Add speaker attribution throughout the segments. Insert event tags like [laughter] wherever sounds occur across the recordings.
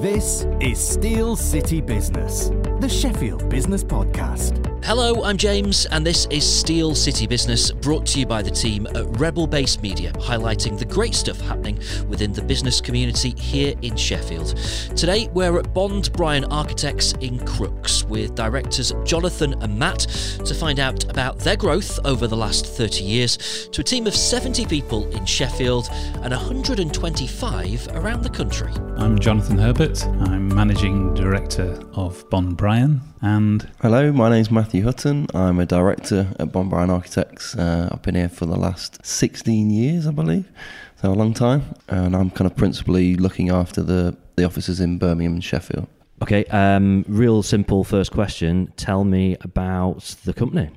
Speaker 1: This is Steel City Business, the Sheffield Business Podcast.
Speaker 2: Hello, I'm James, and this is Steel City Business, brought to you by the team at Rebel Base Media, highlighting the great stuff happening within the business community here in Sheffield. Today, we're at Bond Bryan Architects in Crookes with directors Jonathan and Matt to find out about their growth over the last 30 years to a team of 70 people in Sheffield and 125 around the country.
Speaker 3: I'm Jonathan Herbert. I'm Managing Director of Bond Bryan. And
Speaker 4: hello, my name's Matthew Hutton. I'm a director at Bond Bryan Architects. Uh, I've been here for the last 16 years, I believe, so a long time. And I'm kind of principally looking after the, the offices in Birmingham and Sheffield.
Speaker 5: Okay, um, real simple first question. Tell me about the company.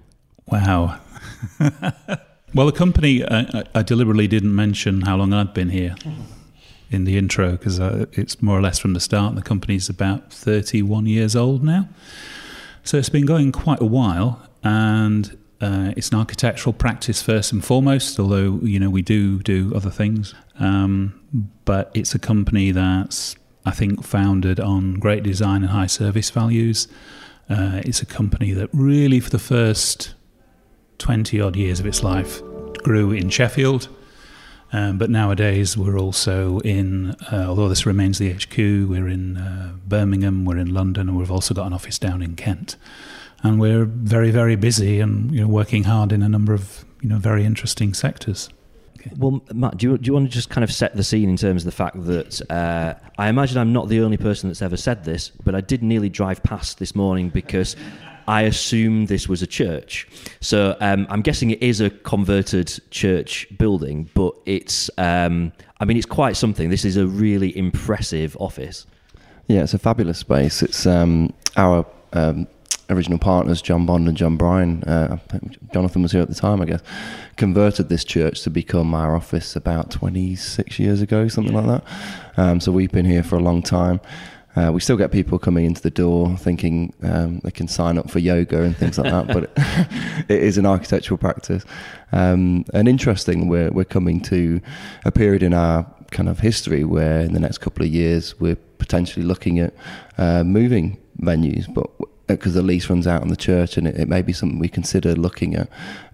Speaker 3: Wow. [laughs] well, the company, uh, I deliberately didn't mention how long I'd been here in the intro because uh, it's more or less from the start. The company's about 31 years old now. So it's been going quite a while and uh, it's an architectural practice first and foremost, although, you know, we do do other things. Um, but it's a company that's, I think, founded on great design and high service values. Uh, it's a company that really, for the first 20 odd years of its life, grew in Sheffield um, but nowadays, we're also in, uh, although this remains the HQ, we're in uh, Birmingham, we're in London, and we've also got an office down in Kent. And we're very, very busy and you know, working hard in a number of you know, very interesting sectors.
Speaker 5: Okay. Well, Matt, do you, do you want to just kind of set the scene in terms of the fact that uh, I imagine I'm not the only person that's ever said this, but I did nearly drive past this morning because I assume this was a church. So um, I'm guessing it is a converted church building, but it's, um, I mean, it's quite something. This is a really impressive office.
Speaker 4: Yeah, it's a fabulous space. It's um, our um, original partners, John Bond and John Bryan. Uh, Jonathan was here at the time, I guess. Converted this church to become our office about 26 years ago, something like that. Um, so we've been here for a long time. Uh, we still get people coming into the door thinking um, they can sign up for yoga and things like that, but [laughs] it, is an architectural practice. Um, and interesting, we're, we're coming to a period in our kind of history where in the next couple of years we're potentially looking at uh, moving venues, but because uh, the lease runs out on the church and it, it, may be something we consider looking at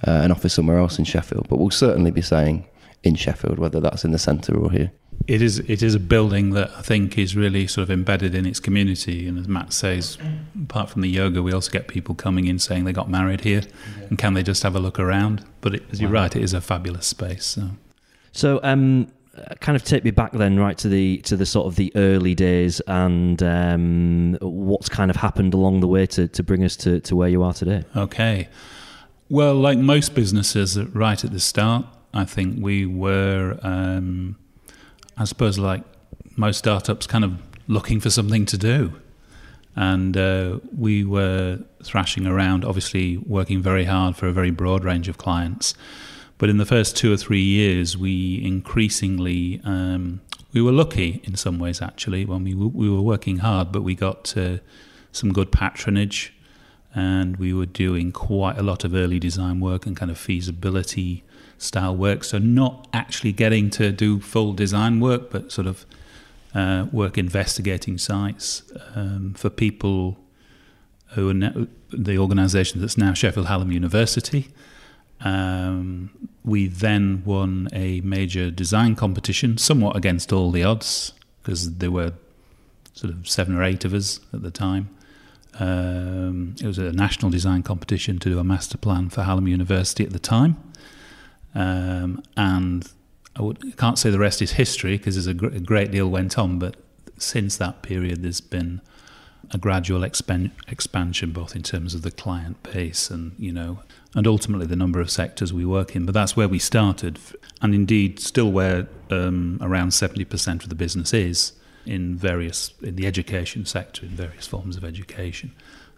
Speaker 4: uh, an office somewhere else in Sheffield, but we'll certainly be saying in Sheffield, whether that's in the centre or here
Speaker 3: it is it is a building that I think is really sort of embedded in its community. And as Matt says, apart from the yoga, we also get people coming in saying they got married here, yeah. and can they just have a look around? But it, as you're right, it is a fabulous space. So,
Speaker 5: so um, kind of take me back then, right to the to the sort of the early days, and um, what's kind of happened along the way to to bring us to to where you are today.
Speaker 3: Okay, well, like most businesses, right at the start, I think we were. Um, I suppose, like most startups, kind of looking for something to do. And uh, we were thrashing around, obviously working very hard for a very broad range of clients. But in the first two or three years, we increasingly um, we were lucky in some ways actually when we w- we were working hard, but we got uh, some good patronage, and we were doing quite a lot of early design work and kind of feasibility style work. So not actually getting to do full design work, but sort of uh, work investigating sites um, for people who are now, the organisation that's now Sheffield Hallam University. Um, we then won a major design competition, somewhat against all the odds, because there were sort of seven or eight of us at the time. Um, it was a national design competition to do a master plan for Hallam University at the time. Um, and I, would, can't say the rest is history because a, gr- a, great deal went on, but since that period, there's been a gradual expan- expansion, both in terms of the client base and you know, and ultimately the number of sectors we work in. But that's where we started, and indeed still where um, around seventy percent of the business is in various in the education sector, in various forms of education,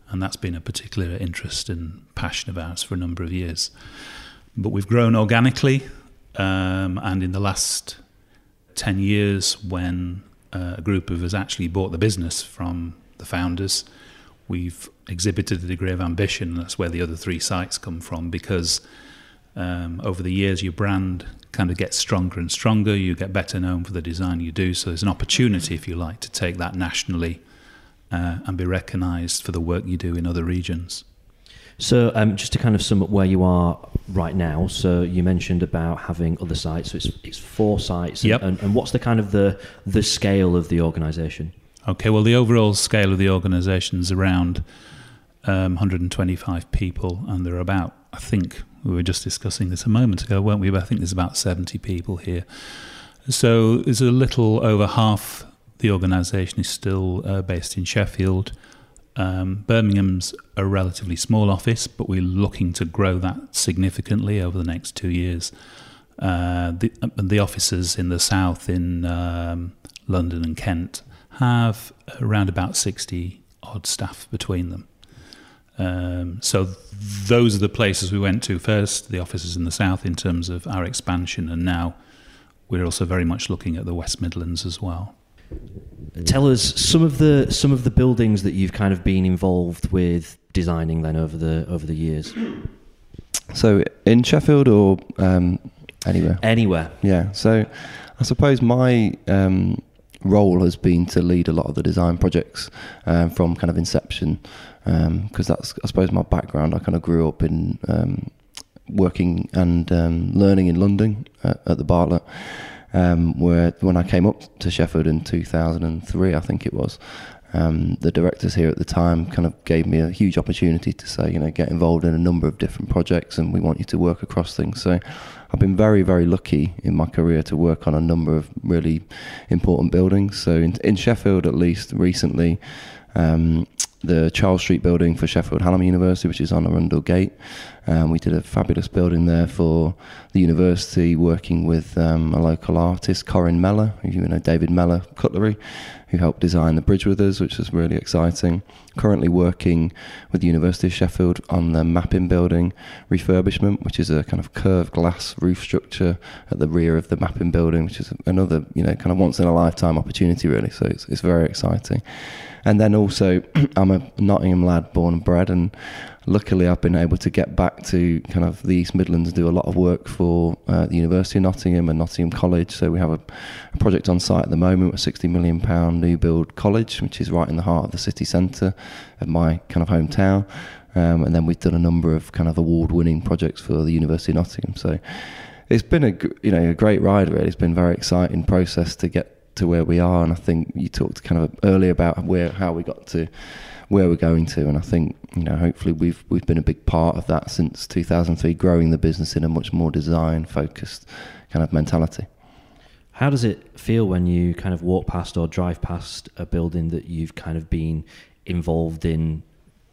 Speaker 3: and that's been a particular interest and passion of ours for a number of years. But we've grown organically, um, and in the last 10 years, when uh, a group of us actually bought the business from the founders, we've exhibited a degree of ambition. That's where the other three sites come from because um, over the years, your brand kind of gets stronger and stronger. You get better known for the design you do. So there's an opportunity, if you like, to take that nationally uh, and be recognised for the work you do in other regions.
Speaker 5: So, um, just to kind of sum up where you are right now. So, you mentioned about having other sites. So, it's, it's four sites.
Speaker 3: Yep.
Speaker 5: And, and what's the kind of the the scale of the organisation?
Speaker 3: Okay, well, the overall scale of the organisation is around um, 125 people, and there are about, I think, we were just discussing this a moment ago, weren't we? But I think there's about 70 people here. So there's a little over half the organisation is still uh, based in Sheffield. Um, Birmingham's a relatively small office, but we're looking to grow that significantly over the next two years. Uh, the, uh, the offices in the south, in um, London and Kent, have around about 60 odd staff between them. Um, so those are the places we went to first, the offices in the south in terms of our expansion, and now we're also very much looking at the West Midlands as well.
Speaker 5: Tell us some of the some of the buildings that you've kind of been involved with designing then over the over the years.
Speaker 4: So in Sheffield or um, anywhere?
Speaker 5: Anywhere.
Speaker 4: Yeah. So I suppose my um, role has been to lead a lot of the design projects um, from kind of inception, because that's I suppose my background. I kind of grew up in um, working and um, learning in London at, at the Bartlett. Um, where when I came up to Sheffield in 2003, I think it was, um, the directors here at the time kind of gave me a huge opportunity to say, you know, get involved in a number of different projects, and we want you to work across things. So I've been very, very lucky in my career to work on a number of really important buildings. So in, in Sheffield, at least recently, um, the Charles Street building for Sheffield Hallam University, which is on Arundel Gate. Um, we did a fabulous building there for the university, working with um, a local artist, Corin Mellor, you know David Mellor Cutlery, who helped design the bridge with us, which was really exciting. Currently working with the University of Sheffield on the Mappin building refurbishment, which is a kind of curved glass roof structure at the rear of the Mappin building, which is another you know kind of once in a lifetime opportunity, really. So it's, it's very exciting. And then also, [clears throat] I'm a Nottingham lad, born and bred, and luckily I've been able to get back to kind of the East Midlands and do a lot of work for uh, the University of Nottingham and Nottingham College. So we have a, a project on site at the moment, a 60 million pound new build college, which is right in the heart of the city centre of my kind of hometown. Um, and then we've done a number of kind of award-winning projects for the University of Nottingham. So it's been a you know a great ride. Really, it's been a very exciting process to get to where we are. And I think you talked kind of earlier about where how we got to where we're going to. And I think you know hopefully we've we've been a big part of that since 2003, growing the business in a much more design focused kind of mentality.
Speaker 5: How does it feel when you kind of walk past or drive past a building that you've kind of been involved in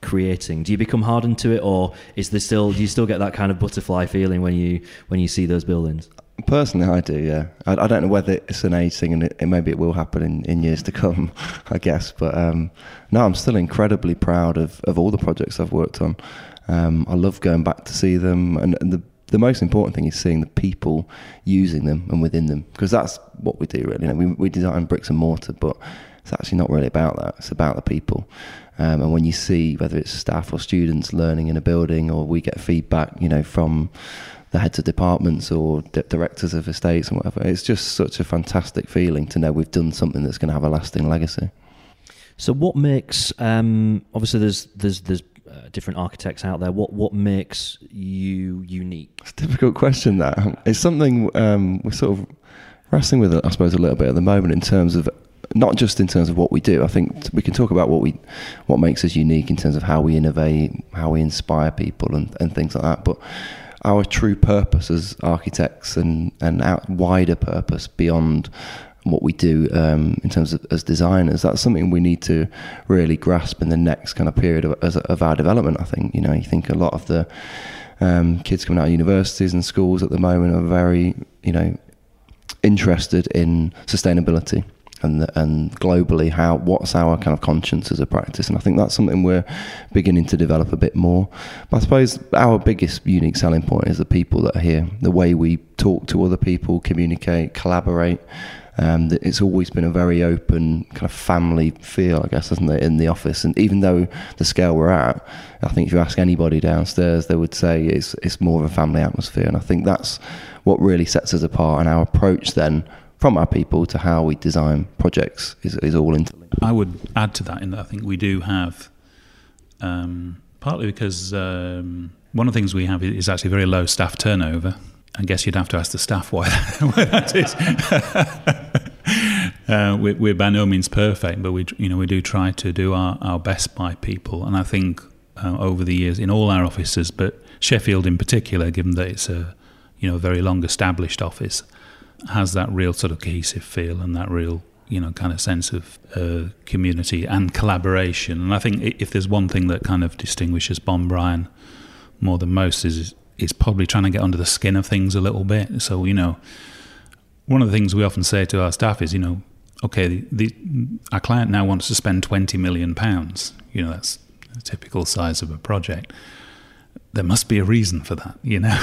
Speaker 5: creating? Do you become hardened to it, or is there still do you still get that kind of butterfly feeling when you when you see those buildings?
Speaker 4: Personally, I do. Yeah, I, I don't know whether it's an age thing, and it, maybe it will happen in, in years to come. [laughs] I guess, but um, no, I'm still incredibly proud of, of all the projects I've worked on. Um, I love going back to see them, and, and the the most important thing is seeing the people using them and within them, because that's what we do. Really, you know, we we design bricks and mortar, but it's actually not really about that. It's about the people. Um, and when you see whether it's staff or students learning in a building, or we get feedback, you know, from the heads of departments or di- directors of estates and whatever. It's just such a fantastic feeling to know we've done something that's going to have a lasting legacy.
Speaker 5: So, what makes um, obviously there's there's there's uh, different architects out there. What what makes you unique?
Speaker 4: It's a difficult question. That it's something um, we're sort of wrestling with, I suppose, a little bit at the moment in terms of not just in terms of what we do. I think we can talk about what we what makes us unique in terms of how we innovate, how we inspire people, and, and things like that. But our true purpose as architects and and our wider purpose beyond what we do um, in terms of as designers that's something we need to really grasp in the next kind of period of, of our development I think you know you think a lot of the um, kids coming out of universities and schools at the moment are very you know interested in sustainability and and globally how what's our kind of conscience as a practice and I think that's something we're beginning to develop a bit more but I suppose our biggest unique selling point is the people that are here the way we talk to other people communicate collaborate um, it's always been a very open kind of family feel, I guess, isn't it, in the office? And even though the scale we're at, I think if you ask anybody downstairs, they would say it's it's more of a family atmosphere. And I think that's what really sets us apart. And our approach then from our people to how we design projects is, is all interlinked.
Speaker 3: I would add to that in that I think we do have, um, partly because um, one of the things we have is actually very low staff turnover. I guess you'd have to ask the staff why, [laughs] why that is. [laughs] uh, we're, we're, by no means perfect, but we, you know, we do try to do our, our best by people. And I think uh, over the years, in all our offices, but Sheffield in particular, given that it's a you know very long established office, has that real sort of cohesive feel and that real you know kind of sense of uh, community and collaboration. And I think if there's one thing that kind of distinguishes Bond Bryan more than most is is probably trying to get under the skin of things a little bit. So you know, one of the things we often say to our staff is you know, okay, the, the our client now wants to spend twenty million pounds. You know, that's a typical size of a project there must be a reason for that, you know. [laughs]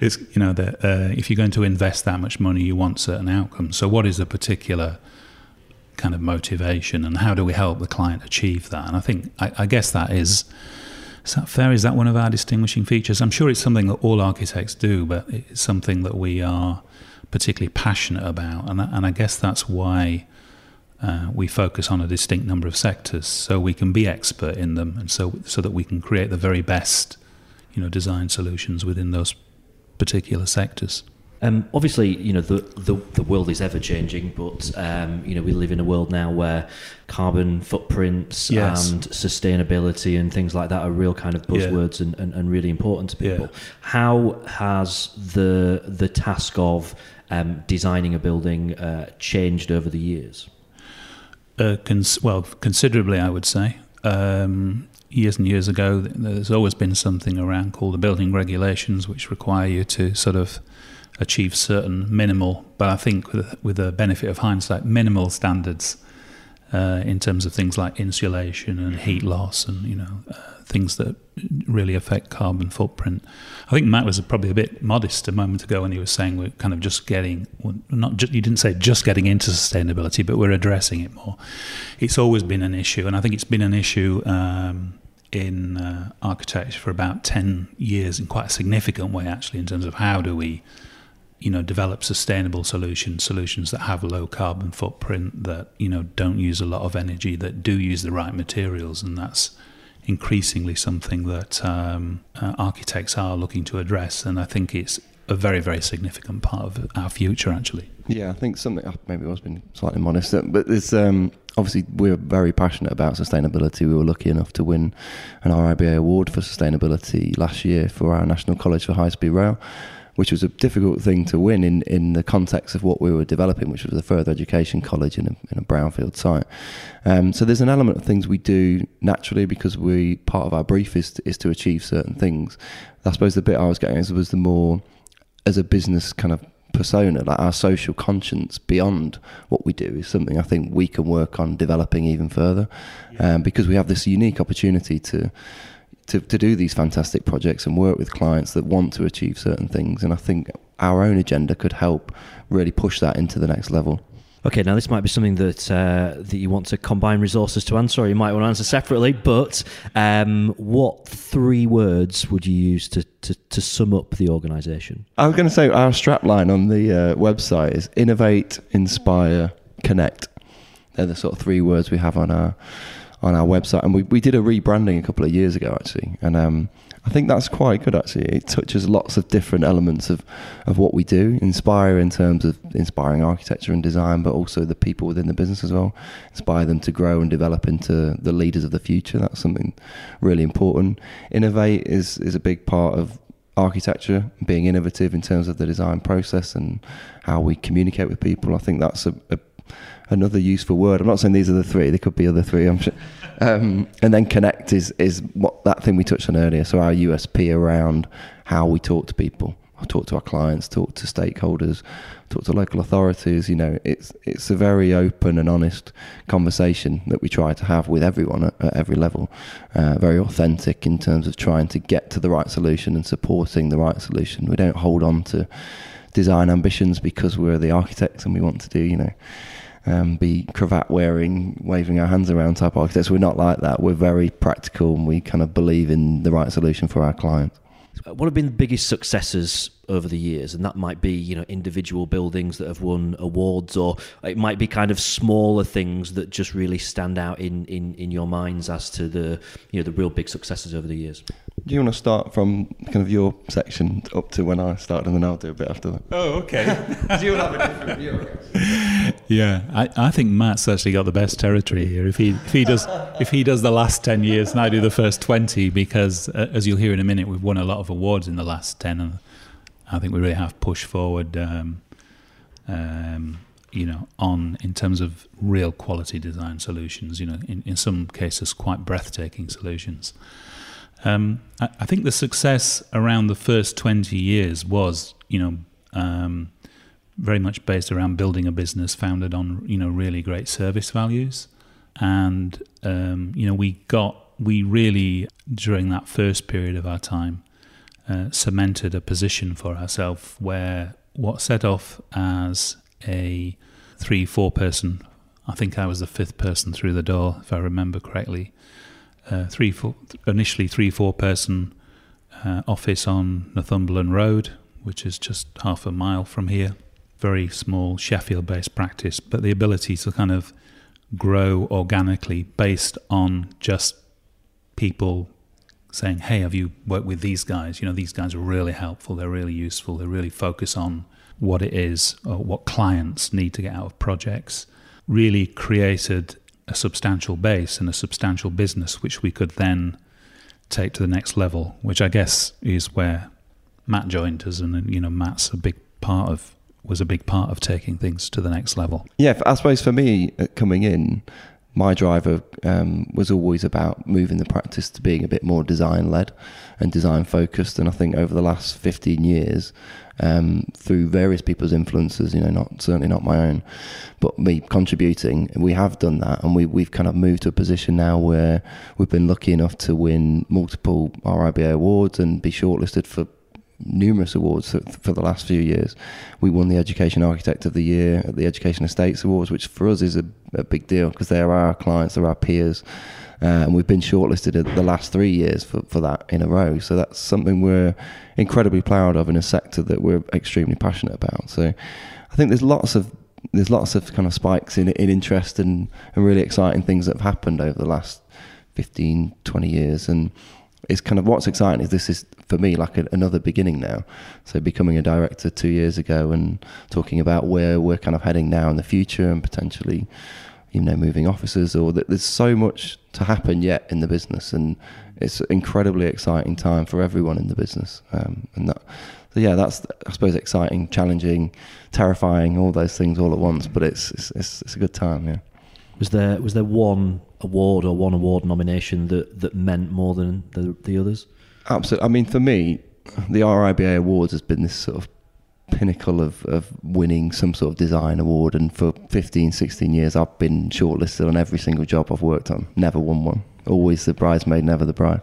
Speaker 3: it's you know that uh, if you're going to invest that much money, you want certain outcomes. So, what is the particular kind of motivation, and how do we help the client achieve that? And I think I, I guess that is. Is that fair? Is that one of our distinguishing features? I'm sure it's something that all architects do, but it's something that we are particularly passionate about, and and I guess that's why uh, we focus on a distinct number of sectors so we can be expert in them and so so that we can create the very best you know design solutions within those particular sectors
Speaker 5: um, obviously, you know the, the, the world is ever changing, but um, you know we live in a world now where carbon footprints yes. and sustainability and things like that are real kind of buzzwords yeah. and, and, and, really important to people. Yeah. How has the the task of um, designing a building uh, changed over the years?
Speaker 3: Uh, cons- well, considerably, I would say. Um, years and years ago, there's always been something around called the building regulations, which require you to sort of achieve certain minimal, but I think with, with the benefit of hindsight, minimal standards uh, in terms of things like insulation and heat loss and you know uh, things that really affect carbon footprint. I think Matt was probably a bit modest a moment ago when he was saying we're kind of just getting not just, you didn't say just getting into sustainability, but we're addressing it more. It's always been an issue, and I think it's been an issue. Um, in uh, architecture for about 10 years in quite a significant way actually in terms of how do we you know develop sustainable solutions solutions that have low carbon footprint that you know don't use a lot of energy that do use the right materials and that's increasingly something that um, uh, architects are looking to address, and I think it's a very, very significant part of our future, actually.
Speaker 4: Yeah, I think something uh, maybe I was being slightly modest, uh, but it's um, obviously we're very passionate about sustainability. We were lucky enough to win an RIBA award for sustainability last year for our National College for High Speed Rail which was a difficult thing to win in, in the context of what we were developing, which was a further education college in a, in a brownfield site. Um, so there's an element of things we do naturally because we part of our brief is to, is to achieve certain things. I suppose the bit I was getting is was the more as a business kind of persona, like our social conscience beyond what we do, is something I think we can work on developing even further, yeah. um, because we have this unique opportunity to to, to do these fantastic projects and work with clients that want to achieve certain things. And I think our own agenda could help really push that into the next level.
Speaker 5: Okay, now this might be something that uh, that you want to combine resources to answer, or you might want to answer separately. But um, what three words would you use to, to, to sum up the organisation?
Speaker 4: I was going to say our strapline on the uh, website is innovate, inspire, connect. They're the sort of three words we have on our on our website, and we, we did a rebranding a couple of years ago actually, and um, I think that's quite good actually. It touches lots of different elements of, of what we do, inspire in terms of inspiring architecture and design, but also the people within the business as well. Inspire them to grow and develop into the leaders of the future. That's something really important. Innovate is is a big part of architecture, being innovative in terms of the design process and how we communicate with people. I think that's a, a another useful word. I'm not saying these are the three. There could be other three. I'm sure. Um, and then connect is is what that thing we touched on earlier. So our USP around how we talk to people, talk to our clients, talk to stakeholders, talk to local authorities. You know, it's it's a very open and honest conversation that we try to have with everyone at, at every level. Uh, very authentic in terms of trying to get to the right solution and supporting the right solution. We don't hold on to design ambitions because we're the architects and we want to do, you know. Um, be cravat wearing, waving our hands around type architects. We're not like that. We're very practical and we kind of believe in the right solution for our clients.
Speaker 5: What have been the biggest successes over the years? And that might be, you know, individual buildings that have won awards, or it might be kind of smaller things that just really stand out in, in, in your minds as to the, you know, the real big successes over the years.
Speaker 4: Do you want to start from kind of your section up to when I started, and then I'll do a bit after that?
Speaker 3: Oh, okay. [laughs]
Speaker 4: you have a different view.
Speaker 3: Yeah, I, I think Matt's actually got the best territory here. If he if he does [laughs] if he does the last ten years and I do the first twenty, because uh, as you'll hear in a minute, we've won a lot of awards in the last ten, and I think we really have pushed forward. Um, um, you know, on in terms of real quality design solutions. You know, in, in some cases, quite breathtaking solutions. Um, I, I, think the success around the first 20 years was, you know, um, very much based around building a business founded on, you know, really great service values. And, um, you know, we got, we really, during that first period of our time, uh, cemented a position for ourselves where what set off as a three, four person, I think I was the fifth person through the door, if I remember correctly, uh, three, four, initially three, four person uh, office on Northumberland Road, which is just half a mile from here. Very small Sheffield based practice, but the ability to kind of grow organically based on just people saying, Hey, have you worked with these guys? You know, these guys are really helpful, they're really useful, they really focus on what it is or what clients need to get out of projects. Really created a substantial base and a substantial business, which we could then take to the next level, which I guess is where Matt joined us, and you know Matt's a big part of was a big part of taking things to the next level.
Speaker 4: Yeah, I suppose for me uh, coming in, my driver um, was always about moving the practice to being a bit more design led and design focused, and I think over the last fifteen years, um, through various people's influences, you know, not certainly not my own, but me contributing. We have done that, and we we've kind of moved to a position now where we've been lucky enough to win multiple RIBA awards and be shortlisted for numerous awards for the last few years. We won the Education Architect of the Year at the Education Estates Awards, which for us is a, a big deal because they're our clients, they're our peers. Uh, and we've been shortlisted the last three years for, for that in a row. So that's something we're incredibly proud of in a sector that we're extremely passionate about. So I think there's lots of there's lots of kind of spikes in, in interest and, and really exciting things that have happened over the last 15, 20 years. And it's kind of what's exciting is this is for me like a, another beginning now. So becoming a director two years ago and talking about where we're kind of heading now in the future and potentially you know moving offices or that there's so much to happen yet in the business. And it's an incredibly exciting time for everyone in the business. Um, and that so yeah that's I suppose exciting challenging terrifying all those things all at once. But it's it's, it's, it's a good time yeah.
Speaker 5: Was there was there one award or one award nomination that that meant more than the the others
Speaker 4: absolutely I mean for me the RIBA awards has been this sort of pinnacle of, of winning some sort of design award. And for 15, 16 years, I've been shortlisted on every single job I've worked on. Never won one. Always the bridesmaid, never the bride.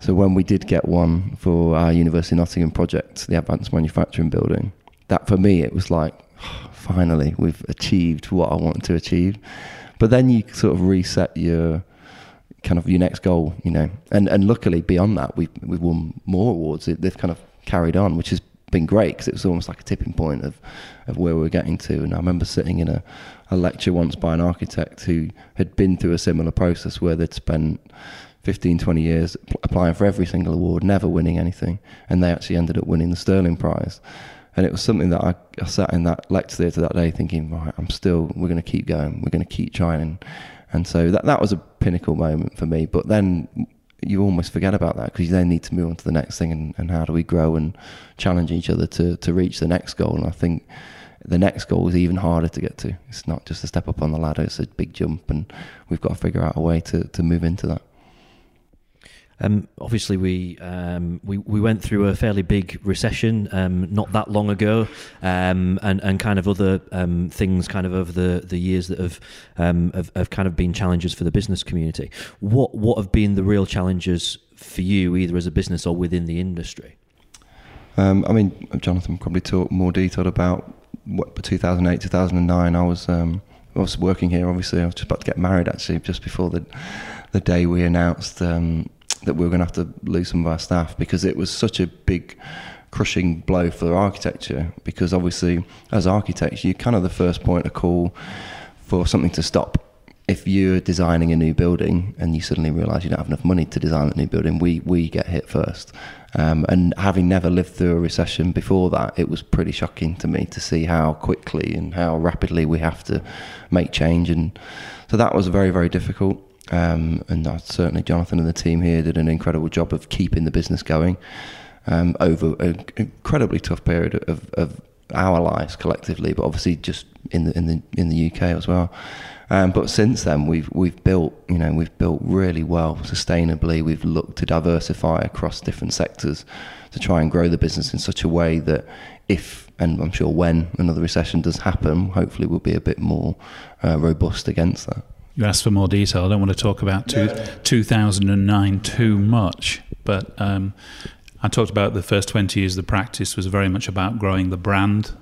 Speaker 4: So when we did get one for our University of Nottingham project, the Advanced Manufacturing Building, that for me, it was like, [sighs] finally, we've achieved what I wanted to achieve. But then you sort of reset your kind of your next goal, you know. And and luckily beyond that, we've we've won more awards. They've kind of carried on, which has been great because it was almost like a tipping point of, of where we were getting to. And I remember sitting in a, a lecture once by an architect who had been through a similar process where they'd spent 15, 20 years applying for every single award, never winning anything. And they actually ended up winning the Stirling Prize. And it was something that I, I sat in that lecture theatre that day thinking, right, I'm still, we're going to keep going, we're going to keep trying. And so that, that was a pinnacle moment for me. But then you almost forget about that because you then need to move on to the next thing and, and how do we grow and challenge each other to, to reach the next goal. And I think the next goal is even harder to get to. It's not just a step up on the ladder, it's a big jump, and we've got to figure out a way to, to move into that.
Speaker 5: Um, obviously, we, um, we we went through a fairly big recession um, not that long ago, um, and and kind of other um, things kind of over the, the years that have, um, have have kind of been challenges for the business community. What what have been the real challenges for you, either as a business or within the industry?
Speaker 4: I mean, Jonathan probably talk more detailed about what 2008, 2009. I was I was working here. Obviously, I was just about to get married. Actually, just before the the day we announced um, that we were going to have to lose some of our staff because it was such a big crushing blow for architecture. Because obviously, as architects, you're kind of the first point of call for something to stop. If you're designing a new building and you suddenly realise you don't have enough money to design that new building, we we get hit first. Um, and having never lived through a recession before that, it was pretty shocking to me to see how quickly and how rapidly we have to make change. And so that was very, very difficult. Um, and certainly Jonathan and the team here did an incredible job of keeping the business going um, over an incredibly tough period of, of our lives collectively, but obviously just in the in the in the UK as well. Um, but since then, we've we've built you know we've built really well sustainably. We've looked to diversify across different sectors to try and grow the business in such a way that if and I'm sure when another recession does happen, hopefully we'll be a bit more uh, robust against that.
Speaker 3: You asked for more detail. I don't want to talk about two, 2009 too much, but um, I talked about the first 20 years of the practice was very much about growing the brand.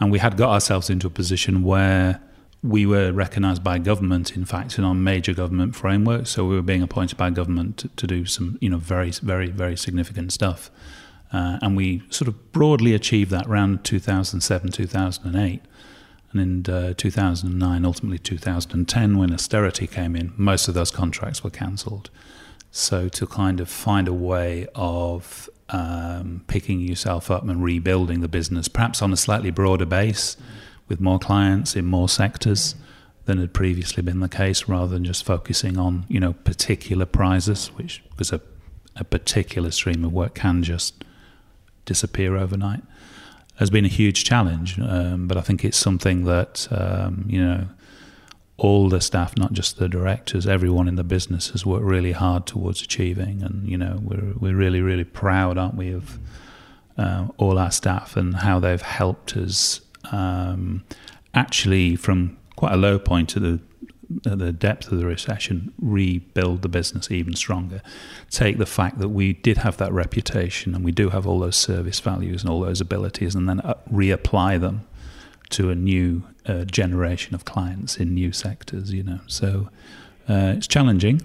Speaker 3: And we had got ourselves into a position where we were recognised by government, in fact, in our major government framework. So we were being appointed by government to, to do some, you know, very, very, very significant stuff. Uh, and we sort of broadly achieved that around 2007, 2008. And in uh, 2009, ultimately 2010, when austerity came in, most of those contracts were cancelled. So to kind of find a way of um, picking yourself up and rebuilding the business, perhaps on a slightly broader base. With more clients in more sectors than had previously been the case, rather than just focusing on you know particular prizes, which because a, a particular stream of work can just disappear overnight, has been a huge challenge. Um, but I think it's something that um, you know all the staff, not just the directors, everyone in the business has worked really hard towards achieving. And you know, we're we're really really proud, aren't we, of uh, all our staff and how they've helped us um, actually, from quite a low point to the the depth of the recession, rebuild the business even stronger. Take the fact that we did have that reputation and we do have all those service values and all those abilities, and then uh, reapply them to a new uh, generation of clients in new sectors. You know, so uh, it's challenging,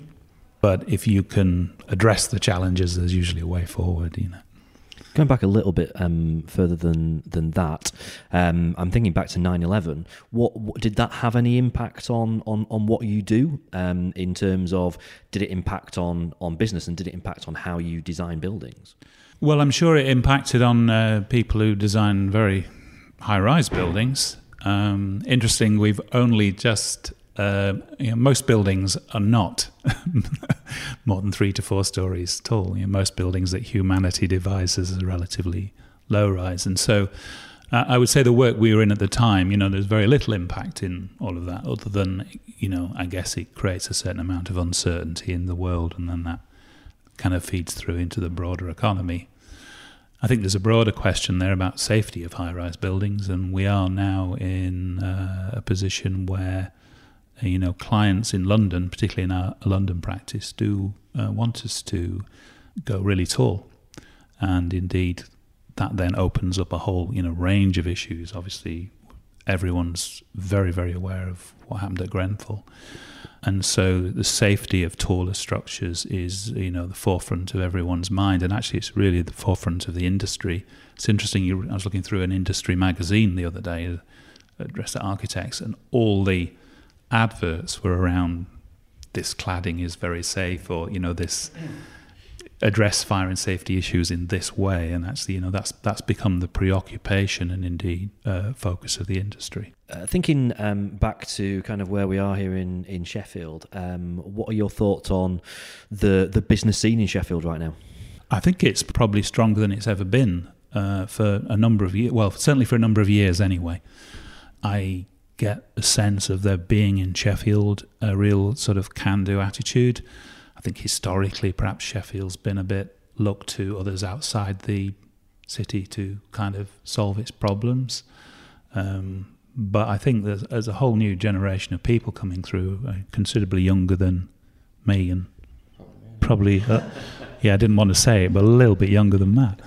Speaker 3: but if you can address the challenges, there's usually a way forward. You know.
Speaker 5: Going back a little bit um, further than than that, um, I'm thinking back to 9/11. What, what, did that have any impact on on, on what you do um, in terms of did it impact on on business and did it impact on how you design buildings?
Speaker 3: Well, I'm sure it impacted on uh, people who design very high-rise buildings. Um, interesting, we've only just uh, you know, most buildings are not [laughs] more than three to four stories tall. You know, most buildings that humanity devises are relatively low rise, and so uh, I would say the work we were in at the time, you know, there's very little impact in all of that, other than you know, I guess it creates a certain amount of uncertainty in the world, and then that kind of feeds through into the broader economy. I think there's a broader question there about safety of high-rise buildings, and we are now in uh, a position where you know, clients in London, particularly in our London practice, do uh, want us to go really tall, and indeed, that then opens up a whole you know range of issues. Obviously, everyone's very very aware of what happened at Grenfell, and so the safety of taller structures is you know the forefront of everyone's mind, and actually, it's really the forefront of the industry. It's interesting. I was looking through an industry magazine the other day, uh, addressed to architects, and all the adverts were around this cladding is very safe or you know this address fire and safety issues in this way and actually you know that's that's become the preoccupation and indeed uh, focus of the industry.
Speaker 5: Uh, thinking um, back to kind of where we are here in in Sheffield um, what are your thoughts on the the business scene in Sheffield right now?
Speaker 3: I think it's probably stronger than it's ever been uh, for a number of years well certainly for a number of years anyway. I get a sense of there being in Sheffield a real sort of can do attitude. I think historically, perhaps Sheffield's been a bit looked to others outside the city to kind of solve its problems. Um, but I think there's, there's, a whole new generation of people coming through, uh, considerably younger than me, and probably, uh, [laughs] yeah, I didn't want to say it, but a little bit younger than Matt,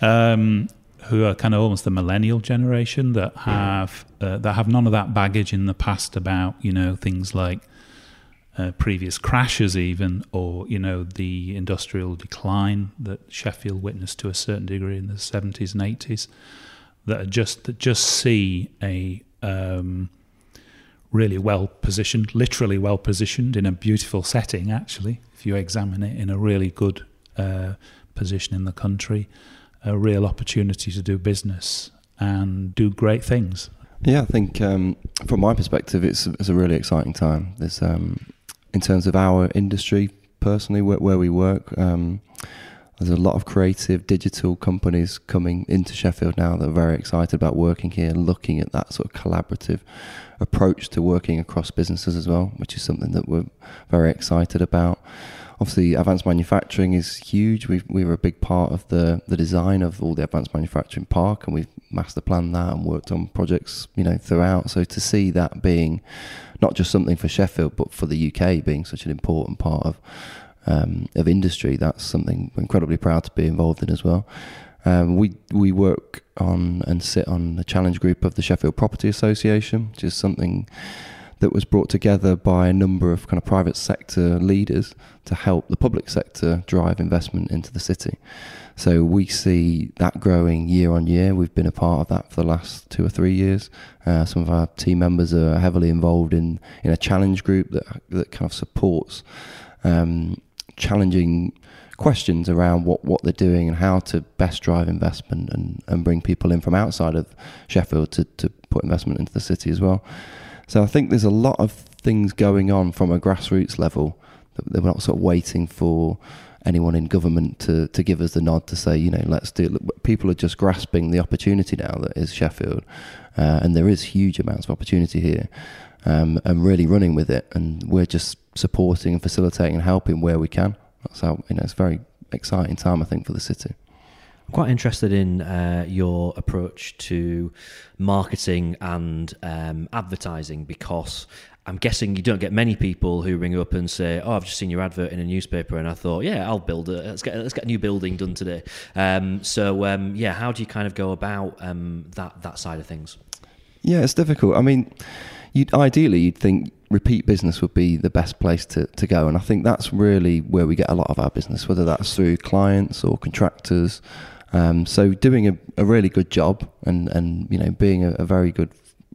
Speaker 3: um, who are kind of almost the millennial generation that have uh, that have none of that baggage in the past about you know things like uh, previous crashes, even, or you know the industrial decline that Sheffield witnessed to a certain degree in the seventies and eighties, that are just that just see a um, really well positioned, literally well positioned in a beautiful setting. Actually, if you examine it in a really good uh, position in the country, a real opportunity to do business and do great things.
Speaker 4: Yeah, I think um, from my perspective, it's it's a really exciting time. There's um, in terms of our industry personally, where, where we work. Um, there's a lot of creative digital companies coming into Sheffield now that are very excited about working here, looking at that sort of collaborative approach to working across businesses as well, which is something that we're very excited about obviously advanced manufacturing is huge. We we were a big part of the the design of all the advanced manufacturing park, and we've master planned that and worked on projects you know throughout. So to see that being not just something for Sheffield, but for the UK being such an important part of um, of industry, that's something we're incredibly proud to be involved in as well. Um, we we work on and sit on the challenge group of the Sheffield Property Association, which is something that was brought together by a number of kind of private sector leaders to help the public sector drive investment into the city. So we see that growing year on year. We've been a part of that for the last two or three years. Uh, some of our team members are heavily involved in, in a challenge group that that kind of supports um, challenging questions around what, what they're doing and how to best drive investment and, and bring people in from outside of Sheffield to, to put investment into the city as well. So I think there's a lot of things going on from a grassroots level that we're not sort of waiting for anyone in government to, to give us the nod to say, you know, let's do it. People are just grasping the opportunity now that is Sheffield. Uh, and there is huge amounts of opportunity here um, and really running with it. And we're just supporting and facilitating and helping where we can. That's how, you know, it's a very exciting time, I think, for the city.
Speaker 5: I'm quite interested in uh, your approach to marketing and um, advertising because I'm guessing you don't get many people who ring up and say, "Oh, I've just seen your advert in a newspaper, and I thought, yeah, I'll build a let's get let's get a new building done today." Um, so, um, yeah, how do you kind of go about um, that that side of things?
Speaker 4: Yeah, it's difficult. I mean, you'd ideally you'd think repeat business would be the best place to, to go, and I think that's really where we get a lot of our business, whether that's through clients or contractors. Um, so doing a, a, really good job and, and you know being a, a, very good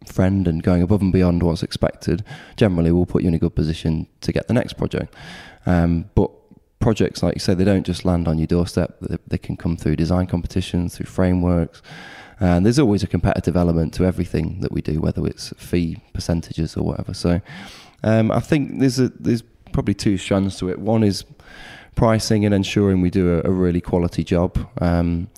Speaker 4: friend and going above and beyond what's expected generally will put you in a good position to get the next project. Um, but projects, like you say, they don't just land on your doorstep. They, they can come through design competitions, through frameworks. And there's always a competitive element to everything that we do, whether it's fee percentages or whatever. So um, I think there's a, there's probably two strands to it. One is pricing and ensuring we do a, a really quality job, um,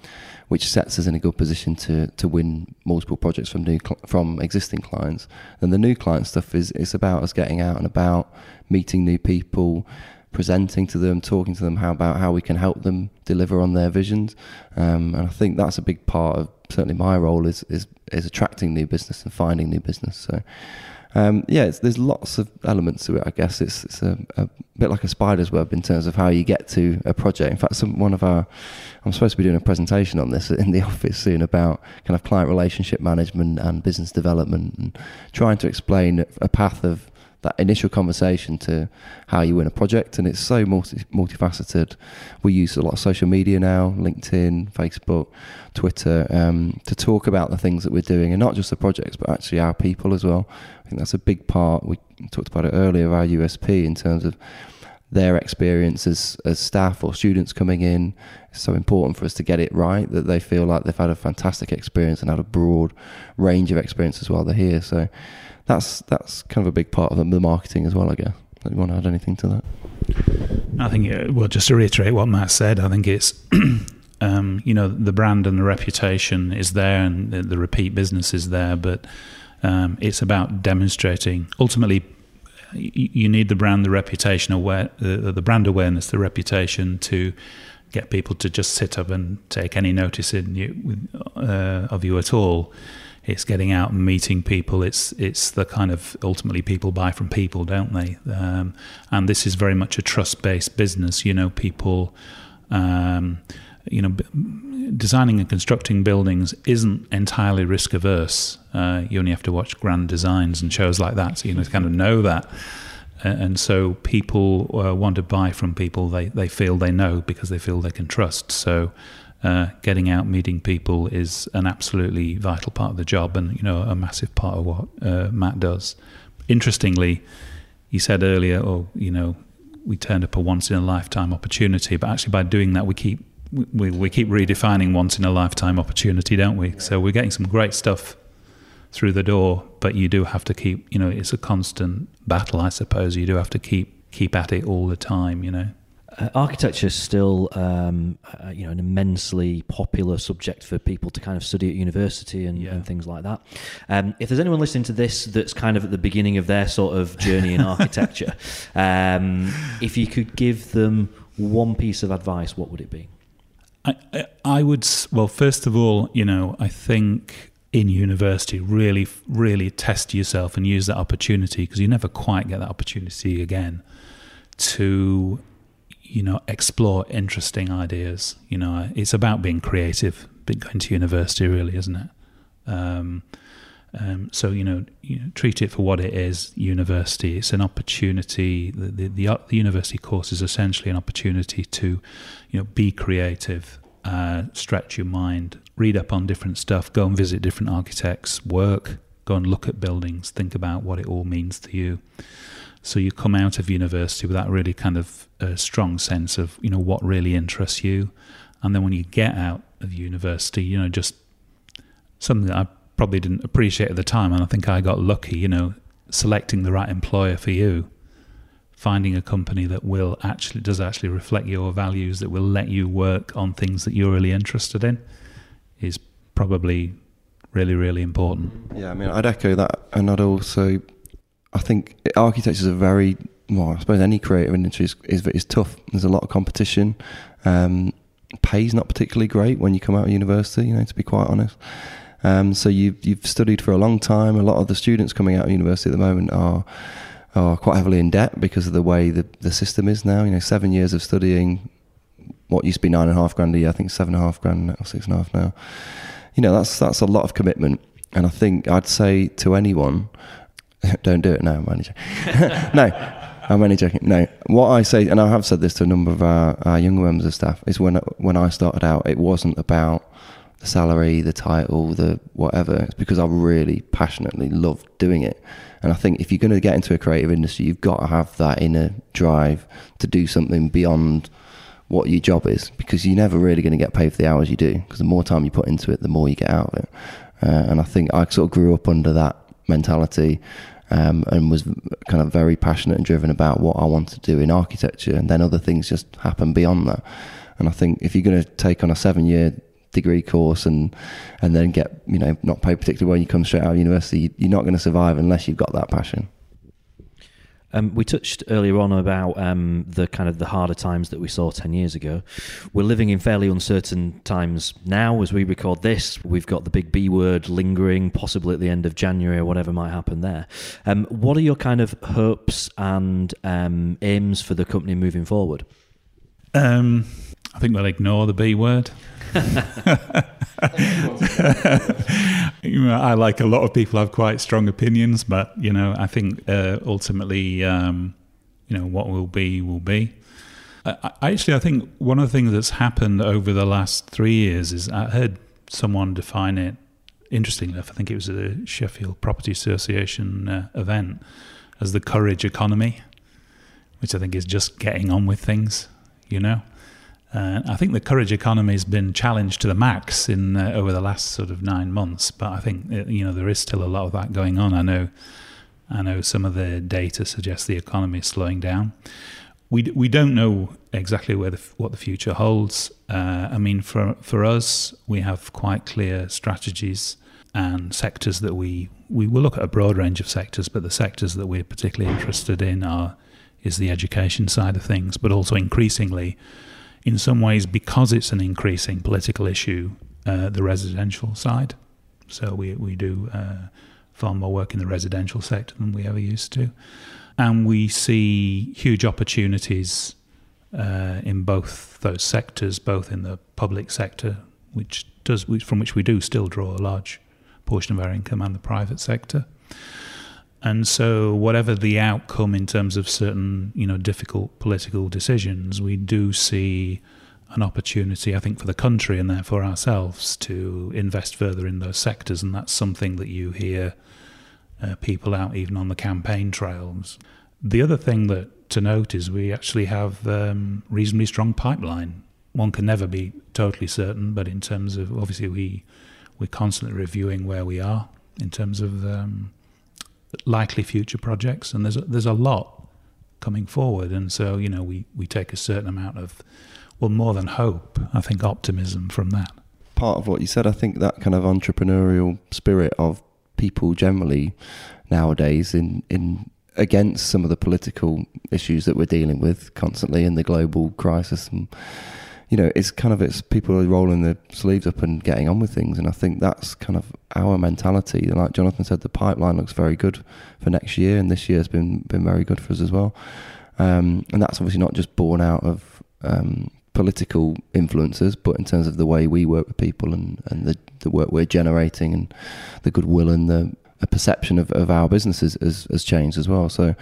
Speaker 4: which sets us in a good position to to win multiple projects from new cl- from existing clients. And the new client stuff is it's about us getting out and about, meeting new people, presenting to them, talking to them how about how we can help them deliver on their visions. Um, and I think that's a big part of certainly my role is is is attracting new business and finding new business. So um, yeah, there's lots of elements to it. I guess it's it's a, a, bit like a spider's web in terms of how you get to a project. In fact, some, one of our I'm supposed to be doing a presentation on this in the [laughs] office soon about kind of client relationship management and business development and trying to explain a path of that initial conversation to how you win a project. And it's so multi, multifaceted. We use a lot of social media now LinkedIn, Facebook, Twitter um, to talk about the things that we're doing and not just the projects, but actually our people as well. I think that's a big part. We talked about it earlier, our USP in terms of their experience as, as staff or students coming in. It's so important for us to get it right that they feel like they've had a fantastic experience and had a broad range of experiences while they're here. So that's that's kind of a big part of the marketing as well, I guess. Do you want to add anything to that?
Speaker 3: I think, uh, well, just to reiterate what Matt said, I think it's, [clears throat] um, you know, the brand and the reputation is there and the, the repeat business is there, but um, it's about demonstrating, ultimately, you, need the brand, the reputation aware, the, the brand awareness, the reputation to get people to just sit up and take any notice in you uh, of you at all. It's getting out and meeting people. It's it's the kind of ultimately people buy from people, don't they? Um, and this is very much a trust based business. You know, people. Um, you know, designing and constructing buildings isn't entirely risk averse. Uh, you only have to watch grand designs and shows like that, so you know, kind of know that. And so people uh, want to buy from people they, they feel they know because they feel they can trust. So uh, getting out, meeting people is an absolutely vital part of the job, and you know a massive part of what uh, Matt does. Interestingly, you said earlier, oh, you know, we turned up a once in a lifetime opportunity, but actually by doing that, we keep we, we keep redefining once in a lifetime opportunity, don't we? So we're getting some great stuff through the door, but you do have to keep, you know, it's a constant battle, I suppose. You do have to keep keep at it all the time, you know.
Speaker 5: Uh, architecture is still, um, uh, you know, an immensely popular subject for people to kind of study at university and, yeah. and things like that. Um, if there's anyone listening to this that's kind of at the beginning of their sort of journey in [laughs] architecture, um, if you could give them one piece of advice, what would it be?
Speaker 3: I, I would, well, first of all, you know, I think in university, really, really test yourself and use that opportunity because you never quite get that opportunity again to, you know, explore interesting ideas. You know, it's about being creative, going to university, really, isn't it? Um, um, so you know, you know, treat it for what it is. University, it's an opportunity. The, the, the, the university course is essentially an opportunity to, you know, be creative, uh, stretch your mind, read up on different stuff, go and visit different architects' work, go and look at buildings, think about what it all means to you. So you come out of university with that really kind of uh, strong sense of you know what really interests you, and then when you get out of university, you know just something that I probably didn't appreciate at the time, and I think I got lucky, you know, selecting the right employer for you, finding a company that will actually does actually reflect your values, that will let you work on things that you're really interested in, is probably really really important.
Speaker 4: Yeah, I mean, I'd echo that, and I'd also, I think architecture is a very well, I suppose any creative industry is, is, is tough. There's a lot of competition. Um, pay's not particularly great when you come out of university, you know, to be quite honest. Um, so you, you've studied for a long time. A lot of the students coming out of university at the moment are are quite heavily in debt because of the way the, the system is now. You know, seven years of studying what used to be nine and a half grand a year, I think seven and a half grand or six and a half now. You know, that's that's a lot of commitment. And I think I'd say to anyone, [laughs] don't do it now, manager. [laughs] no, I'm only joking. No, what I say, and I have said this to a number of our, our younger members of staff, is when when I started out, it wasn't about the salary, the title, the whatever. It's because I really passionately loved doing it. And I think if you're going to get into a creative industry, you've got to have that inner drive to do something beyond what your job is because you're never really going to get paid for the hours you do because the more time you put into it, the more you get out of it. Uh, and I think I sort of grew up under that mentality um, and was kind of very passionate and driven about what I wanted to do in architecture. And then other things just happen beyond that. And I think if you're going to take on a seven year degree course and and then get you know not paid particularly well you come straight out of university, you're not going to survive unless you've got that passion.
Speaker 5: Um, we touched earlier on about um, the kind of the harder times that we saw 10 years ago. We're living in fairly uncertain times now as we record this. We've got the big B word lingering, possibly at the end of January or whatever might happen there. Um, what are your kind of hopes and um, aims for the company moving forward?
Speaker 3: Um, I think we'll ignore the B word. You [laughs] know, I like a lot of people have quite strong opinions, but you know, I think uh, ultimately, um, you know, what will be will be. I, actually, I think one of the things that's happened over the last three years is I heard someone define it. Interesting enough, I think it was a Sheffield Property Association uh, event as the courage economy, which I think is just getting on with things. You know, uh, I think the courage economy has been challenged to the max in uh, over the last sort of nine months, but I think uh, you know there is still a lot of that going on. I know, I know some of the data suggests the economy is slowing down. We we don't know exactly where the, what the future holds. Uh, I mean, for for us, we have quite clear strategies. and sectors that we we will look at a broad range of sectors, but the sectors that we're particularly interested in are is the education side of things, but also increasingly, in some ways, because it's an increasing political issue, uh, the residential side. So we we do uh, far more work in the residential sector than we ever used to, and we see huge opportunities uh, in both those sectors, both in the public sector, which does from which we do still draw a large portion of our income, and the private sector. And so, whatever the outcome in terms of certain, you know, difficult political decisions, we do see an opportunity, I think, for the country and therefore ourselves to invest further in those sectors. And that's something that you hear uh, people out even on the campaign trails. The other thing that to note is we actually have um, reasonably strong pipeline. One can never be totally certain, but in terms of obviously we we're constantly reviewing where we are in terms of um, likely future projects, and there's a, there's a lot coming forward, and so you know we we take a certain amount of well more than hope, I think optimism from that.
Speaker 4: Part of what you said, I think that kind of entrepreneurial spirit of people generally nowadays in in against some of the political issues that we're dealing with constantly in the global crisis and you know, it's kind of it's people are rolling their sleeves up and getting on with things, and I think that's kind of our mentality. And like Jonathan said, the pipeline looks very good for next year, and this year has been been very good for us as well. Um, and that's obviously not just born out of um, political influences, but in terms of the way we work with people and, and the, the work we're generating and the goodwill and the, the perception of, of our businesses has, has changed as well. So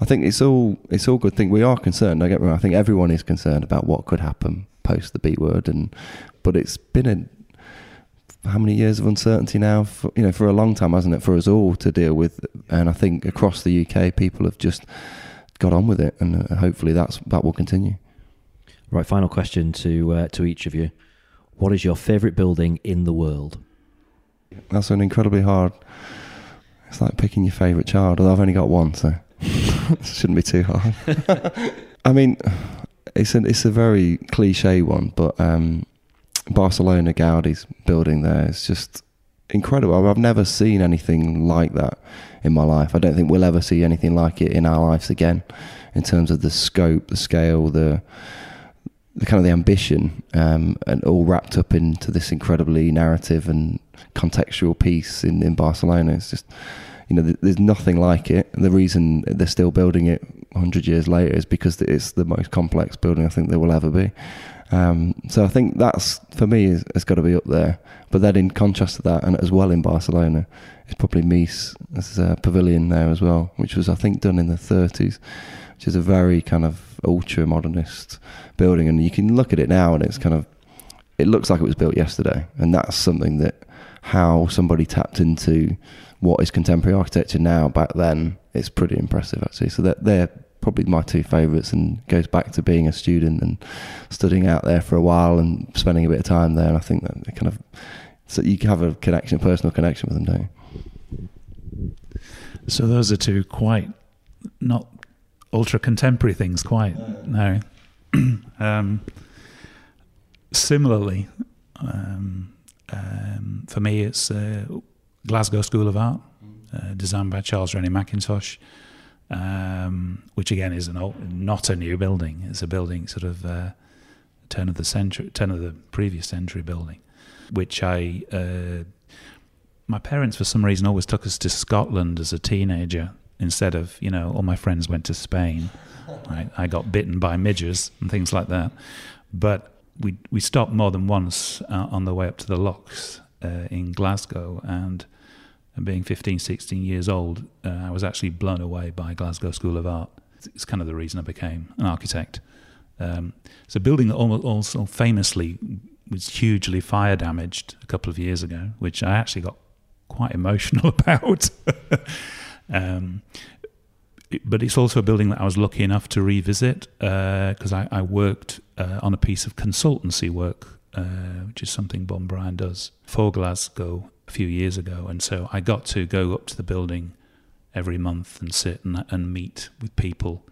Speaker 4: I think it's all it's all good thing. We are concerned. I get wrong. I think everyone is concerned about what could happen post the B word, and but it's been a how many years of uncertainty now? For, you know, for a long time, hasn't it, for us all to deal with? And I think across the UK, people have just got on with it, and uh, hopefully that's that will continue.
Speaker 5: Right, final question to uh, to each of you: What is your favourite building in the world?
Speaker 4: That's an incredibly hard. It's like picking your favourite child. Although I've only got one, so [laughs] it shouldn't be too hard. [laughs] I mean, it's a it's a very cliche one, but um, Barcelona Gaudi's building there is just incredible. I've never seen anything like that in my life. I don't think we'll ever see anything like it in our lives again, in terms of the scope, the scale, the the kind of the ambition, um, and all wrapped up into this incredibly narrative and contextual piece in, in Barcelona. It's just you know, there's nothing like it. The reason they're still building it 100 years later is because it's the most complex building I think there will ever be. Um, so I think that's for me has got to be up there. But then in contrast to that, and as well in Barcelona, it's probably Mies as a pavilion there as well, which was I think done in the 30s, which is a very kind of ultra modernist building. And you can look at it now, and it's kind of it looks like it was built yesterday, and that's something that how somebody tapped into what is contemporary architecture now back then it's pretty impressive actually so they're, they're probably my two favourites and goes back to being a student and studying out there for a while and spending a bit of time there. And I think that kind of so you have a connection personal connection with them don't you?
Speaker 3: So those are two quite not ultra contemporary things quite no. [clears throat] Um, similarly um, um, for me it's uh, Glasgow School of Art, uh, designed by Charles Rennie Mackintosh, um, which again is an old, not a new building. It's a building sort of uh, turn of the century, turn of the previous century building, which I. Uh, my parents, for some reason, always took us to Scotland as a teenager instead of, you know, all my friends went to Spain. [laughs] I, I got bitten by midges and things like that. But we we stopped more than once uh, on the way up to the locks uh, in Glasgow, and and being 15, 16 years old, uh, I was actually blown away by Glasgow School of Art. It's kind of the reason I became an architect. Um, a building that also famously was hugely fire damaged a couple of years ago, which I actually got quite emotional [laughs] about. um, but it's also a building that I was lucky enough to revisit because uh, I, I, worked uh, on a piece of consultancy work, uh, which is something Bond Bryan does for Glasgow a few years ago, and so I got to go up to the building every month and sit and, and meet with people,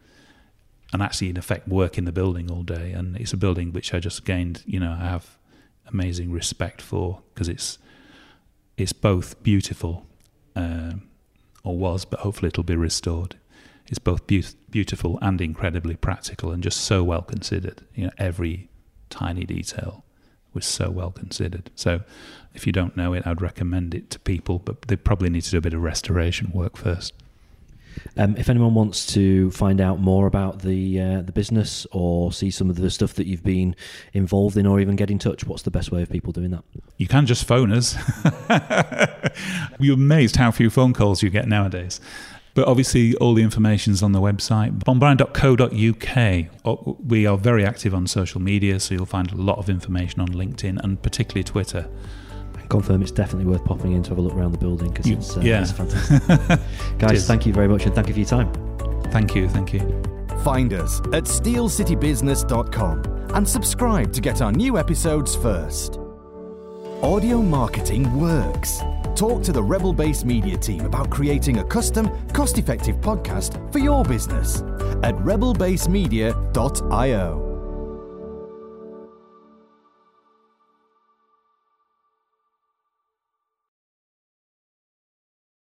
Speaker 3: and actually in effect work in the building all day. And it's a building which I just gained, you know, I have amazing respect for because it's it's both beautiful, um, or was, but hopefully it'll be restored. It's both be- beautiful and incredibly practical, and just so well considered. You know, every tiny detail was so well considered. So, if you don't know it, I'd recommend it to people, but they probably need to do a bit of restoration work first.
Speaker 5: Um, if anyone wants to find out more about the uh, the business or see some of the stuff that you've been involved in, or even get in touch, what's the best way of people doing that?
Speaker 3: You can just phone us. [laughs] You're amazed how few phone calls you get nowadays. But obviously, all the information is on the website, bondbryan.co.uk. We are very active on social media, so you'll find a lot of information on LinkedIn and particularly Twitter.
Speaker 5: And confirm it's definitely worth popping in to have a look around the building because it's, uh,
Speaker 3: yeah.
Speaker 5: it's fantastic. [laughs] Guys,
Speaker 3: Cheers.
Speaker 5: thank you very much and thank you for your time.
Speaker 3: Thank you, thank you.
Speaker 1: Find us at steelcitybusiness.com and subscribe to get our new episodes first. Audio marketing works. Talk to the Rebel Base Media team about creating a custom, cost effective podcast for your business at rebelbasemedia.io.